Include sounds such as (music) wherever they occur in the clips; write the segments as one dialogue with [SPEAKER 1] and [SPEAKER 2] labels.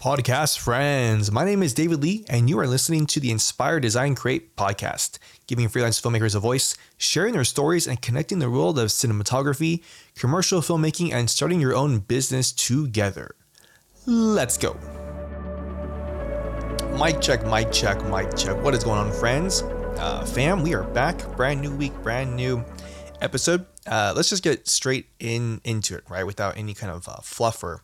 [SPEAKER 1] Podcast friends, my name is David Lee, and you are listening to the Inspire Design Create podcast, giving freelance filmmakers a voice, sharing their stories, and connecting the world of cinematography, commercial filmmaking, and starting your own business together. Let's go. Mic check, mic check, mic check. What is going on, friends? Uh, fam, we are back. Brand new week, brand new episode. Uh, let's just get straight in into it, right? Without any kind of uh, fluff or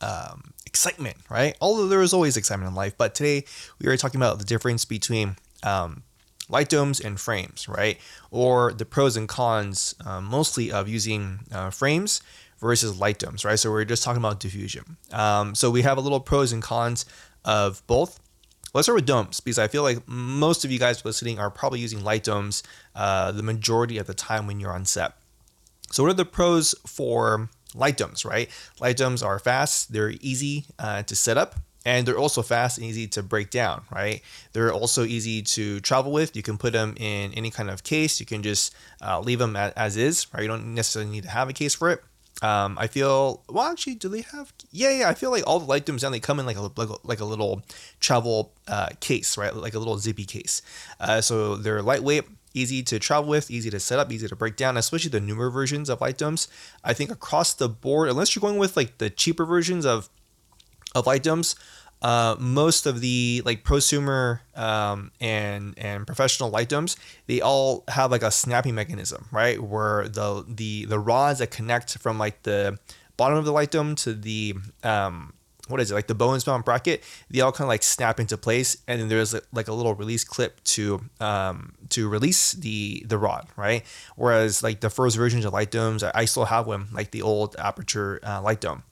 [SPEAKER 1] um, excitement, right? Although there is always excitement in life, but today we are talking about the difference between um, light domes and frames, right? Or the pros and cons, uh, mostly of using uh, frames versus light domes, right? So we're just talking about diffusion. Um, so we have a little pros and cons of both. Let's start with domes because I feel like most of you guys listening are probably using light domes uh, the majority of the time when you're on set. So, what are the pros for light domes, right? Light domes are fast, they're easy uh, to set up, and they're also fast and easy to break down, right? They're also easy to travel with. You can put them in any kind of case. You can just uh, leave them as, as is, right? You don't necessarily need to have a case for it. Um, I feel well. Actually, do they have? Yeah, yeah. I feel like all the light domes now they come in like a like a, like a little travel uh, case, right? Like a little zippy case. Uh, so they're lightweight easy to travel with, easy to set up, easy to break down, especially the newer versions of light domes. I think across the board, unless you're going with like the cheaper versions of of light domes, uh, most of the like prosumer um, and and professional light domes, they all have like a snapping mechanism, right? Where the the the rods that connect from like the bottom of the light dome to the um, what is it like the Bowens mount bracket they all kind of like snap into place and then there's like a little release clip to um to release the the rod right? Whereas like the first versions of light domes i, still have one like the old Aputure uh, light dome.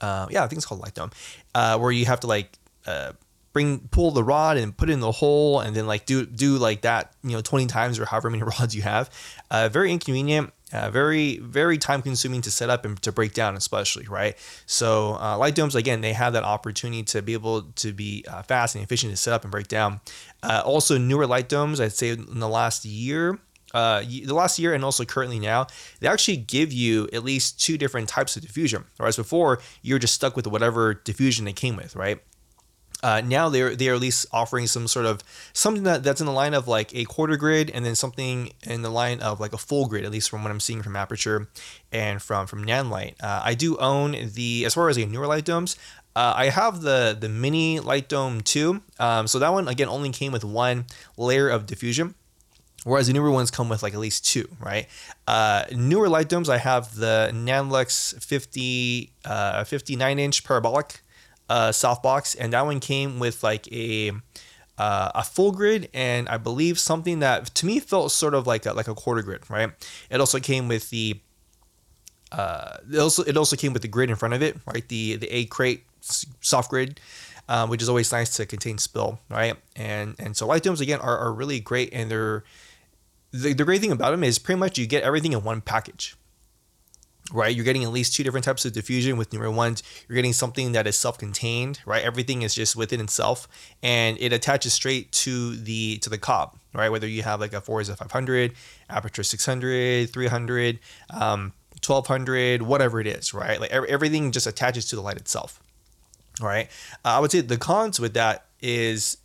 [SPEAKER 1] Uh, yeah i think it's called light dome. Uh, where you have to like uh, bring pull the rod and put it in the hole and then like do do like that you know 20 times or however many (laughs) rods you have. Uh, very inconvenient uh, very very time consuming to set up and to break down especially right so uh, light domes again they have that opportunity to be able to be uh, fast and efficient to set up and break down uh, also newer light domes i'd say in the last year uh, the last year and also currently now, they actually give you at least two different types of diffusion. Whereas before, you're just stuck with whatever diffusion they came with, right? Uh, now they're they're at least offering some sort of something that, that's in the line of like a quarter grid and then something in the line of like a full grid at least from what I'm seeing from Aputure and from from Nanlite. Uh, I do own the as far as the newer light domes. Uh, I have the the mini light dome too. Um, so that one again only came with one layer of diffusion. Whereas the newer ones come with like at least two, right? Uh, newer light domes, I have the Nanlux 50, uh, 59 inch parabolic uh, softbox, and that one came with like a uh, a full grid and I believe something that to me felt sort of like a, like a quarter grid, right? It also came with the uh, it also it also came with the grid in front of it, right? The the egg crate soft grid, um, which is always nice to contain spill, right? And and so light domes again are, are really great, and they're the, the great thing about them is pretty much you get everything in one package, right? You're getting at least two different types of diffusion with newer ones. You're getting something that is self-contained, right? Everything is just within itself, and it attaches straight to the to the cob, right? Whether you have like a Forza 500, Aputure 600, 300, um, 1200, whatever it is, right? Like everything just attaches to the light itself, right? Uh, I would say the cons with that is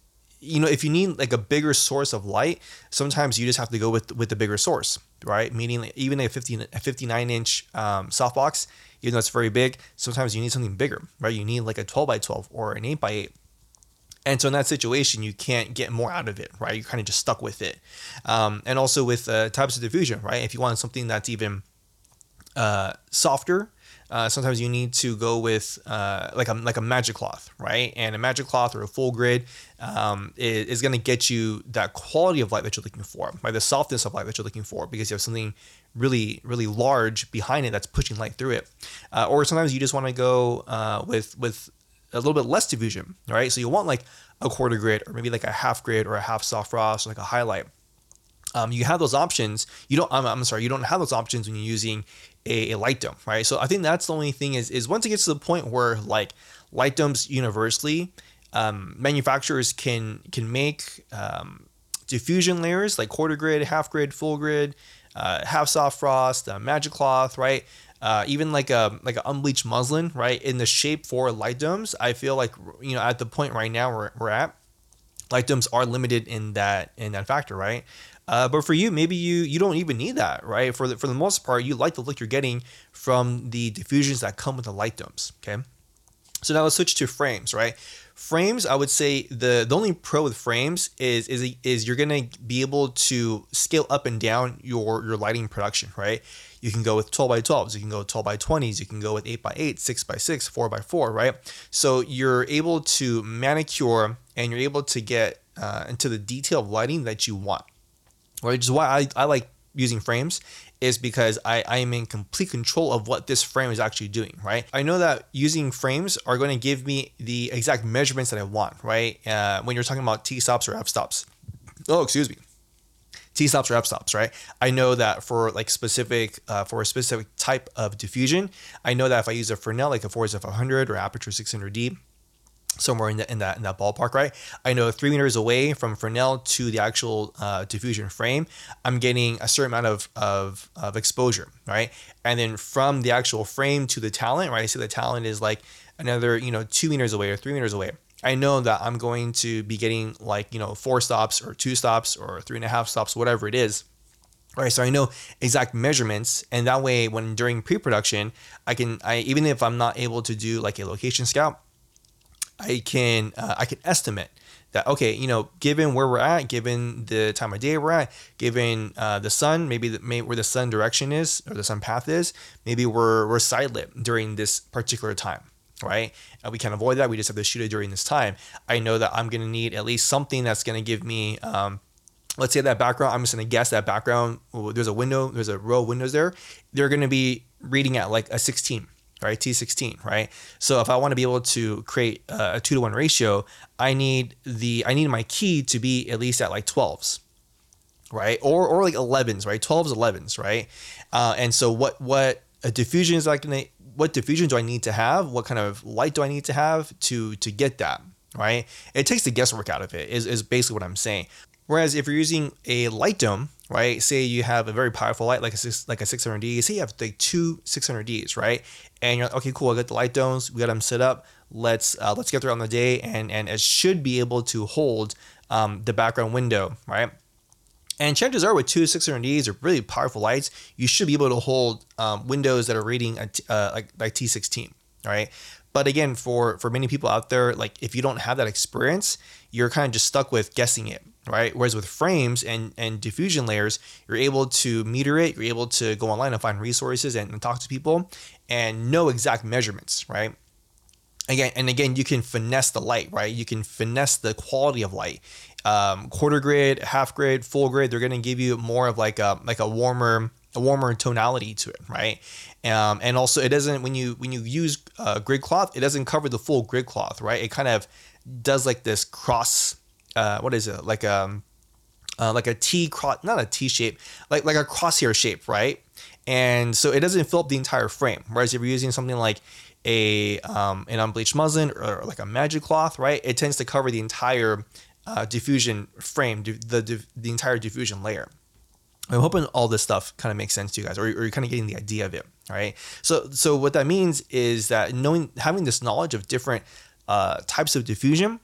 [SPEAKER 1] you know if you need like a bigger source of light sometimes you just have to go with with the bigger source right? Meaning like even a 50 a 59 inch um, softbox even though it's very big sometimes you need something bigger right? You need like a 12 by 12 or an 8 by 8 and so in that situation you can't get more out of it right? You're kind of just stuck with it. Um, and also with uh, types of diffusion right? If you want something that's even uh, softer uh, sometimes you need to go with uh, like a like a magic cloth, right? And a magic cloth or a full grid um, is, is going to get you that quality of light that you're looking for, right? The softness of light that you're looking for, because you have something really really large behind it that's pushing light through it. Uh, or sometimes you just want to go uh, with with a little bit less diffusion, right? So you want like a quarter grid or maybe like a half grid or a half soft frost or like a highlight. Um, you have those options. You don't. I'm, I'm, sorry. You don't have those options when you're using a, a, light dome, right? So I think that's the only thing is is once it gets to the point where like light domes universally, um, manufacturers can can make um, diffusion layers like quarter grid, half grid, full grid, uh, half soft frost, uh, magic cloth, right? uh, even like a like an unbleached muslin, right? In the shape for light domes, I feel like you know at the point right now we're, we're at, light domes are limited in that in that factor, right? Uh, but for you, maybe you you don't even need that, right? For the for the most part, you like the look you're getting from the diffusions that come with the light domes. Okay, so now let's switch to frames, right? Frames, I would say the the only pro with frames is is is you're gonna be able to scale up and down your your lighting production, right? You can go with 12 by 12s, you can go 12 by 20s, you can go with 8 by 8, 6 by 6, 4 by 4, right? So you're able to manicure and you're able to get uh, into the detail of lighting that you want? Which is why I, I like using frames is because I, I am in complete control of what this frame is actually doing, right? I know that using frames are going to give me the exact measurements that I want, right? Uh, when you're talking about T-stops or f-stops. Oh, excuse me. T-stops or f-stops, right? I know that for like specific, uh, for a specific type of diffusion, I know that if I use a Fresnel, like a Forza 500 or Aputure 600D, somewhere in, the, in that in that ballpark, right? I know three meters away from Fresnel to the actual uh, diffusion frame, I'm getting a certain amount of, of of exposure, right? And then from the actual frame to the talent, right? See the talent is like another you know two meters away or three meters away. I know that I'm going to be getting like you know four stops or two stops or three and a half stops, whatever it is. Right, so I know exact measurements, and that way, when during pre-production, I can, I even if I'm not able to do like a location scout, I can uh, I can estimate that okay, you know, given where we're at, given the time of day we're at, given uh, the sun, maybe, the, maybe where the sun direction is or the sun path is, maybe we're we're side lit during this particular time, right? And we can avoid that. We just have to shoot it during this time. I know that I'm gonna need at least something that's gonna give me. Um, let's say that background, I'm just gonna guess that background. There's a window, there's a row of windows there. They're gonna be reading at like a 16 right? T16, right? So if I want to be able to create a two to one ratio, I need the I need my key to be at least at like 12s, right? Or or like 11s, right? 12s, 11s, right? Uh, and so what what a diffusion is like what diffusion do I need to have? What kind of light do I need to have to to get that? Right? It takes the guesswork out of it. Is is basically what I'm saying. Whereas if you're using a light dome, right? Say you have a very powerful light like a like a 600D. Say you have like two 600Ds, right? And you're like, okay, cool. I got the light domes. We got them set up. Let's uh, let's get there on the day, and and it should be able to hold um, the background window, right? And chances are with two 600Ds or really powerful lights, you should be able to hold um, windows that are reading a t- uh, like like T16, right? But again, for for many people out there, like if you don't have that experience, you're kind of just stuck with guessing it, right? Whereas with frames and and diffusion layers, you're able to meter it. You're able to go online and find resources and, and talk to people and know exact measurements, right? Again and again, you can finesse the light, right? You can finesse the quality of light. Um, quarter grid, half grid, full grid, they're going to give you more of like a like a warmer a warmer tonality to it, right? Um, and also, it doesn't when you when you use uh, grid cloth, it doesn't cover the full grid cloth, right? It kind of does like this cross. Uh, what is it? Like a um, uh, like a T cross, not a T shape, like like a crosshair shape, right? And so it doesn't fill up the entire frame. Whereas if you're using something like a um, an unbleached muslin or like a magic cloth, right? It tends to cover the entire uh, diffusion frame, the the entire diffusion layer. I'm hoping all this stuff kind of makes sense to you guys, or, or you're kind of getting the idea of it. right? So, so what that means is that knowing, having this knowledge of different uh, types of diffusion,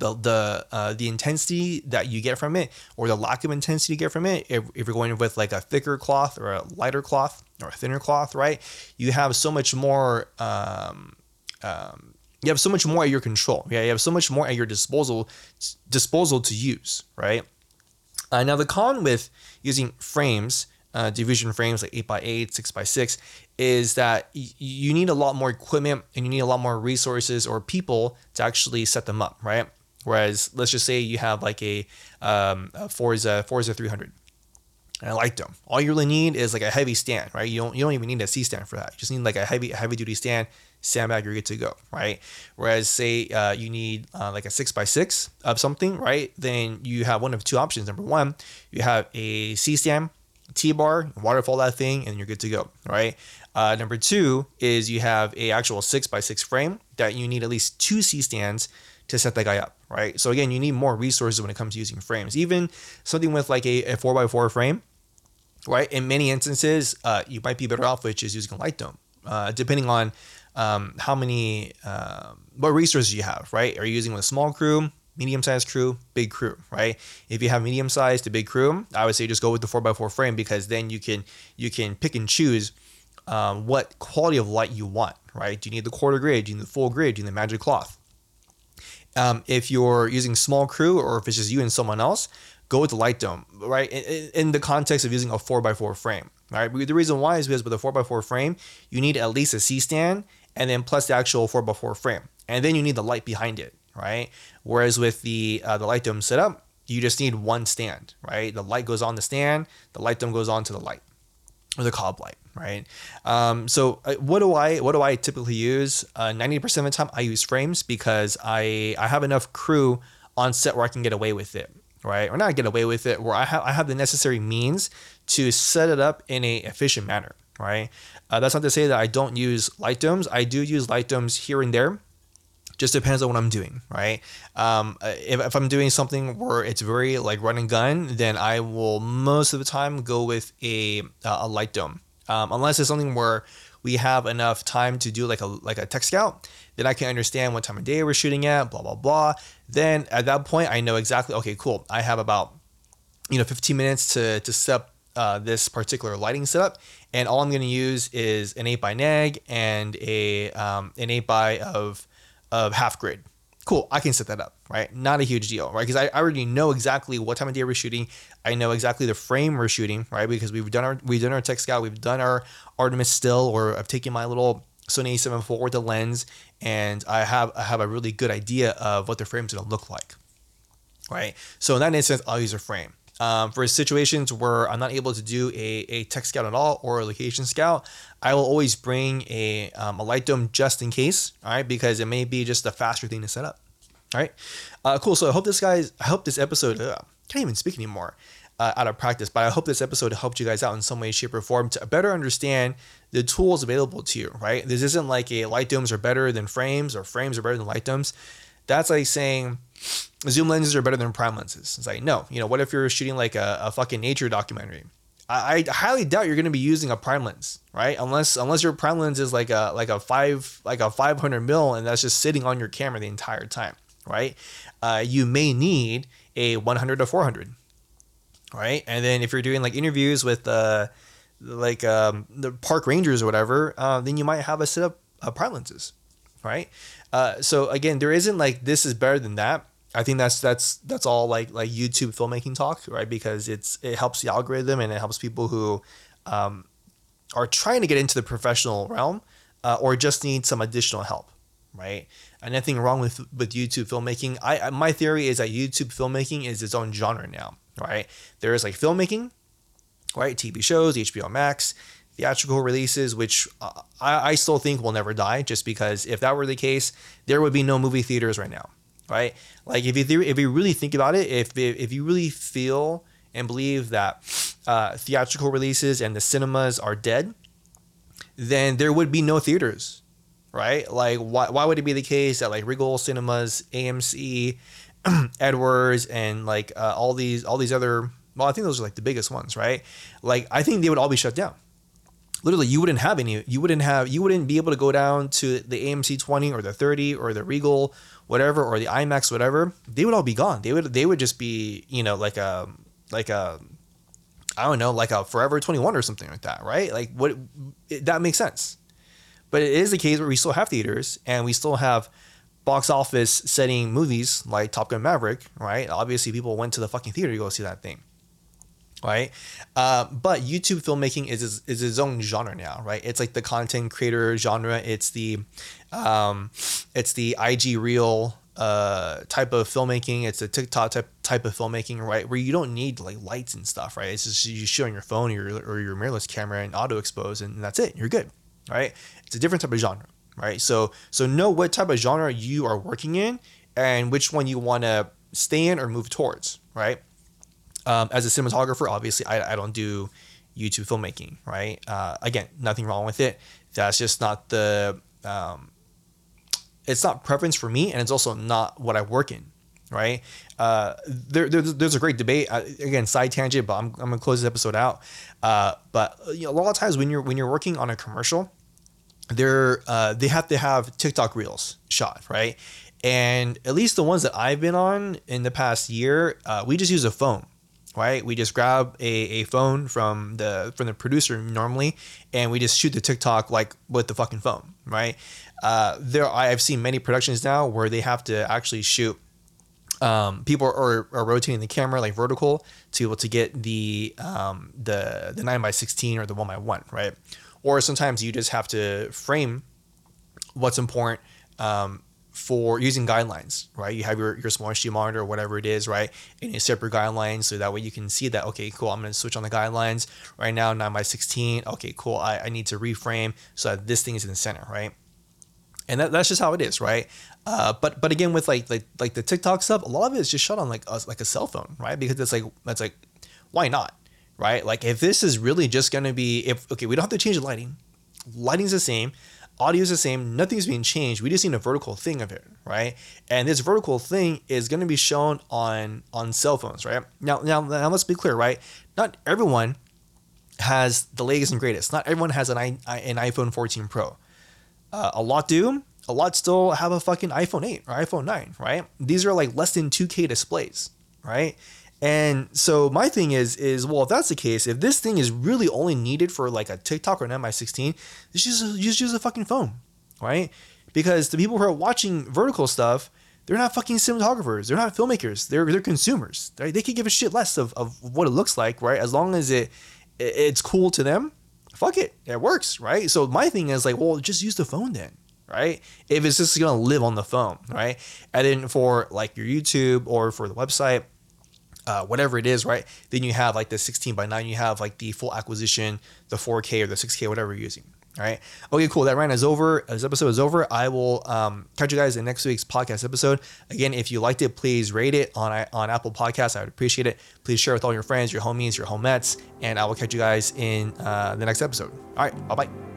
[SPEAKER 1] the the uh, the intensity that you get from it, or the lack of intensity you get from it, if, if you're going with like a thicker cloth or a lighter cloth or a thinner cloth, right? You have so much more. Um, um, you have so much more at your control. Yeah, you have so much more at your disposal disposal to use, right? Uh, now the con with using frames, uh, diffusion frames like 8x8, 6x6, is that y- you need a lot more equipment and you need a lot more resources or people to actually set them up, right? Whereas let's just say you have like a, um, a Forza Forza 300 and a light dome. All you really need is like a heavy stand, right? You don't you don't even need a C stand for that. You just need like a heavy heavy duty stand, sandbag, you're good to go, right? Whereas say uh, you need uh, like a six by six of something, right? Then you have one of two options. Number one, you have a C stand, T bar, waterfall that thing, and you're good to go, right? Uh, number two is you have a actual six by six frame that you need at least two C stands to set that guy up, right? So again, you need more resources when it comes to using frames. Even something with like a, a four by four frame, right? In many instances, uh, you might be better off with just using a light dome, uh, depending on um, how many, uh, what resources you have, right? Are you using with a small crew, medium sized crew, big crew, right? If you have medium sized to big crew, I would say just go with the 4x4 frame because then you can you can pick and choose um, what quality of light you want, right? Do you need the quarter grid? Do you need the full grid? Do you need the magic cloth? Um, if you're using small crew or if it's just you and someone else, go with the light dome, right? In, in the context of using a 4x4 frame, right? The reason why is because with a 4x4 frame, you need at least a C stand and then plus the actual 4x4 frame. And then you need the light behind it, right? Whereas with the uh, the light dome setup, you just need one stand, right? The light goes on the stand, the light dome goes on to the light or the cob light, right? Um, so uh, what do I what do I typically use? Uh, ninety uh, percent of the time, I use frames because I I have enough crew on set where I can get away with it, right? Or not get away with it, where I have I have the necessary means to set it up in a efficient manner, right? Uh, that's not to say that I don't use light domes. I do use light domes here and there just depends on what I'm doing, right? Um, if, if I'm doing something where it's very like run and gun, then I will most of the time go with a a light dome. Um, unless it's something where we have enough time to do like a like a tech scout, then I can understand what time of day we're shooting at, blah blah blah. Then at that point, I know exactly. Okay, cool. I have about you know 15 minutes to to set up uh, this particular lighting setup, and all I'm going to use is an 8 by neg and a um, an 8 by of of half grid. Cool, I can set that up, right? Not a huge deal, right? Because I already know exactly what time of day we're shooting. I know exactly the frame we're shooting, right? Because we've done our we've done our tech scout, we've done our Artemis still, or I've taken my little Sony A7 IV with the lens, and I have I have a really good idea of what the frame's gonna look like, right? So in that instance, I'll use a frame. Um, for situations where I'm not able to do a, a tech scout at all or a location scout, I will always bring a, um, a light dome just in case, all right, because it may be just a faster thing to set up. All right, uh, cool. So I hope this guys, I hope this episode, uh, can't even speak anymore uh, out of practice, but I hope this episode helped you guys out in some way, shape, or form to better understand the tools available to you, right? This isn't like a light domes are better than frames or frames are better than light domes. That's like saying, zoom lenses are better than prime lenses. It's like, no, you know, what if you're shooting like a, a fucking nature documentary? I, I highly doubt you're going to be using a prime lens, right? Unless unless your prime lens is like a like a five like a 500 mil and that's just sitting on your camera the entire time, right? Uh, you may need a 100 to 400, right? And then if you're doing like interviews with uh like um, the park rangers or whatever, uh, then you might have a set up uh, prime lenses, right? Uh, so again, there isn't like this is better than that. I think that's that's that's all like like YouTube filmmaking talk, right? Because it's it helps the algorithm and it helps people who um, are trying to get into the professional realm uh, or just need some additional help, right? And nothing wrong with with YouTube filmmaking. I my theory is that YouTube filmmaking is its own genre now, right? There is like filmmaking, right? TV shows, HBO Max, theatrical releases, which uh, I, I still think will never die, just because if that were the case, there would be no movie theaters right now right? Like if you if you really think about it, if if you really feel and believe that uh, theatrical releases and the cinemas are dead, then there would be no theaters, right? Like why why would it be the case that like Regal Cinemas, AMC, (clears throat) Edwards, and like uh, all these all these other well, I think those are like the biggest ones, right? Like I think they would all be shut down literally you wouldn't have any you wouldn't have you wouldn't be able to go down to the AMC 20 or the 30 or the Regal whatever or the IMAX whatever. They would all be gone. They would they would just be you know like a like a I don't know like a Forever 21 or something like that right? Like what it, that makes sense. But it is the case where we still have theaters and we still have box office setting movies like Top Gun Maverick right? Obviously people went to the fucking theater to go see that thing right? Uh, but YouTube filmmaking is, is its own genre now, right? It's like the content creator genre. It's the um, it's the IG reel uh, type of filmmaking. It's a TikTok type type of filmmaking, right? Where you don't need like lights and stuff, right? It's just you shoot on your phone or your, or your mirrorless camera and auto expose, and that's it. You're good, right? It's a different type of genre, right? So so know what type of genre you are working in and which one you want to stay in or move towards, right? Um, as a cinematographer, obviously, I, I don't do YouTube filmmaking, right? Uh, again, nothing wrong with it. That's just not the, um, it's not preference for me, and it's also not what I work in. right? Uh, there, there, there's a great debate. Uh, again, side tangent, but I'm, I'm gonna close this episode out. Uh, but you know, a lot of times when you're when you're working on a commercial, they're uh, they have to have TikTok reels shot, right? And at least the ones that I've been on in the past year, uh, we just use a phone, right? We just grab a, a phone from the from the producer normally, and we just shoot the TikTok like with the fucking phone, right? Uh, there, I've seen many productions now where they have to actually shoot. Um, people are, are rotating the camera like vertical to able to get the um, the the nine by sixteen or the one by one, right? Or sometimes you just have to frame what's important um, for using guidelines, right? You have your, your small HD monitor or whatever it is, right? And you set your guidelines so that way you can see that, okay, cool, I'm to switch on the guidelines right now, 9 by 16. Okay, cool. I, I need to reframe so that this thing is in the center, right? And that, that's just how it is, right? Uh, but but again, with like like like the TikTok stuff, a lot of it is just shot on like a, like a cell phone, right? Because it's like that's like, why not, right? Like if this is really just gonna be if okay, we don't have to change the lighting, lighting's the same, audio is the same, nothing's being changed. We just need a vertical thing of it, right? And this vertical thing is going to be shown on on cell phones, right? Now, now, now let's be clear, right? Not everyone has the latest and greatest. Not everyone has an an iPhone 14 Pro. Uh, a lot do. A lot still have a fucking iPhone 8 or iPhone 9, right? These are like less than 2K displays, right? And so my thing is, is well, if that's the case, if this thing is really only needed for like a TikTok or an MI16, just use, just use a fucking phone, right? Because the people who are watching vertical stuff, they're not fucking cinematographers. They're not filmmakers. They're they're consumers. Right? They could give a shit less of, of what it looks like, right? As long as it it's cool to them, fuck it, it works, right? So my thing is like, well, just use the phone then, right? If it's just gonna live on the phone, right? And then for like your YouTube or for the website, uh, whatever it is, right? Then you have like the 16 by 9, you have like the full acquisition, the 4K or the 6K, whatever you're using. All right. Okay, cool. That rant is over. This episode is over. I will um, catch you guys in next week's podcast episode. Again, if you liked it, please rate it on on Apple Podcasts. I would appreciate it. Please share with all your friends, your homies, your homettes, and I will catch you guys in uh, the next episode. All right. Bye bye.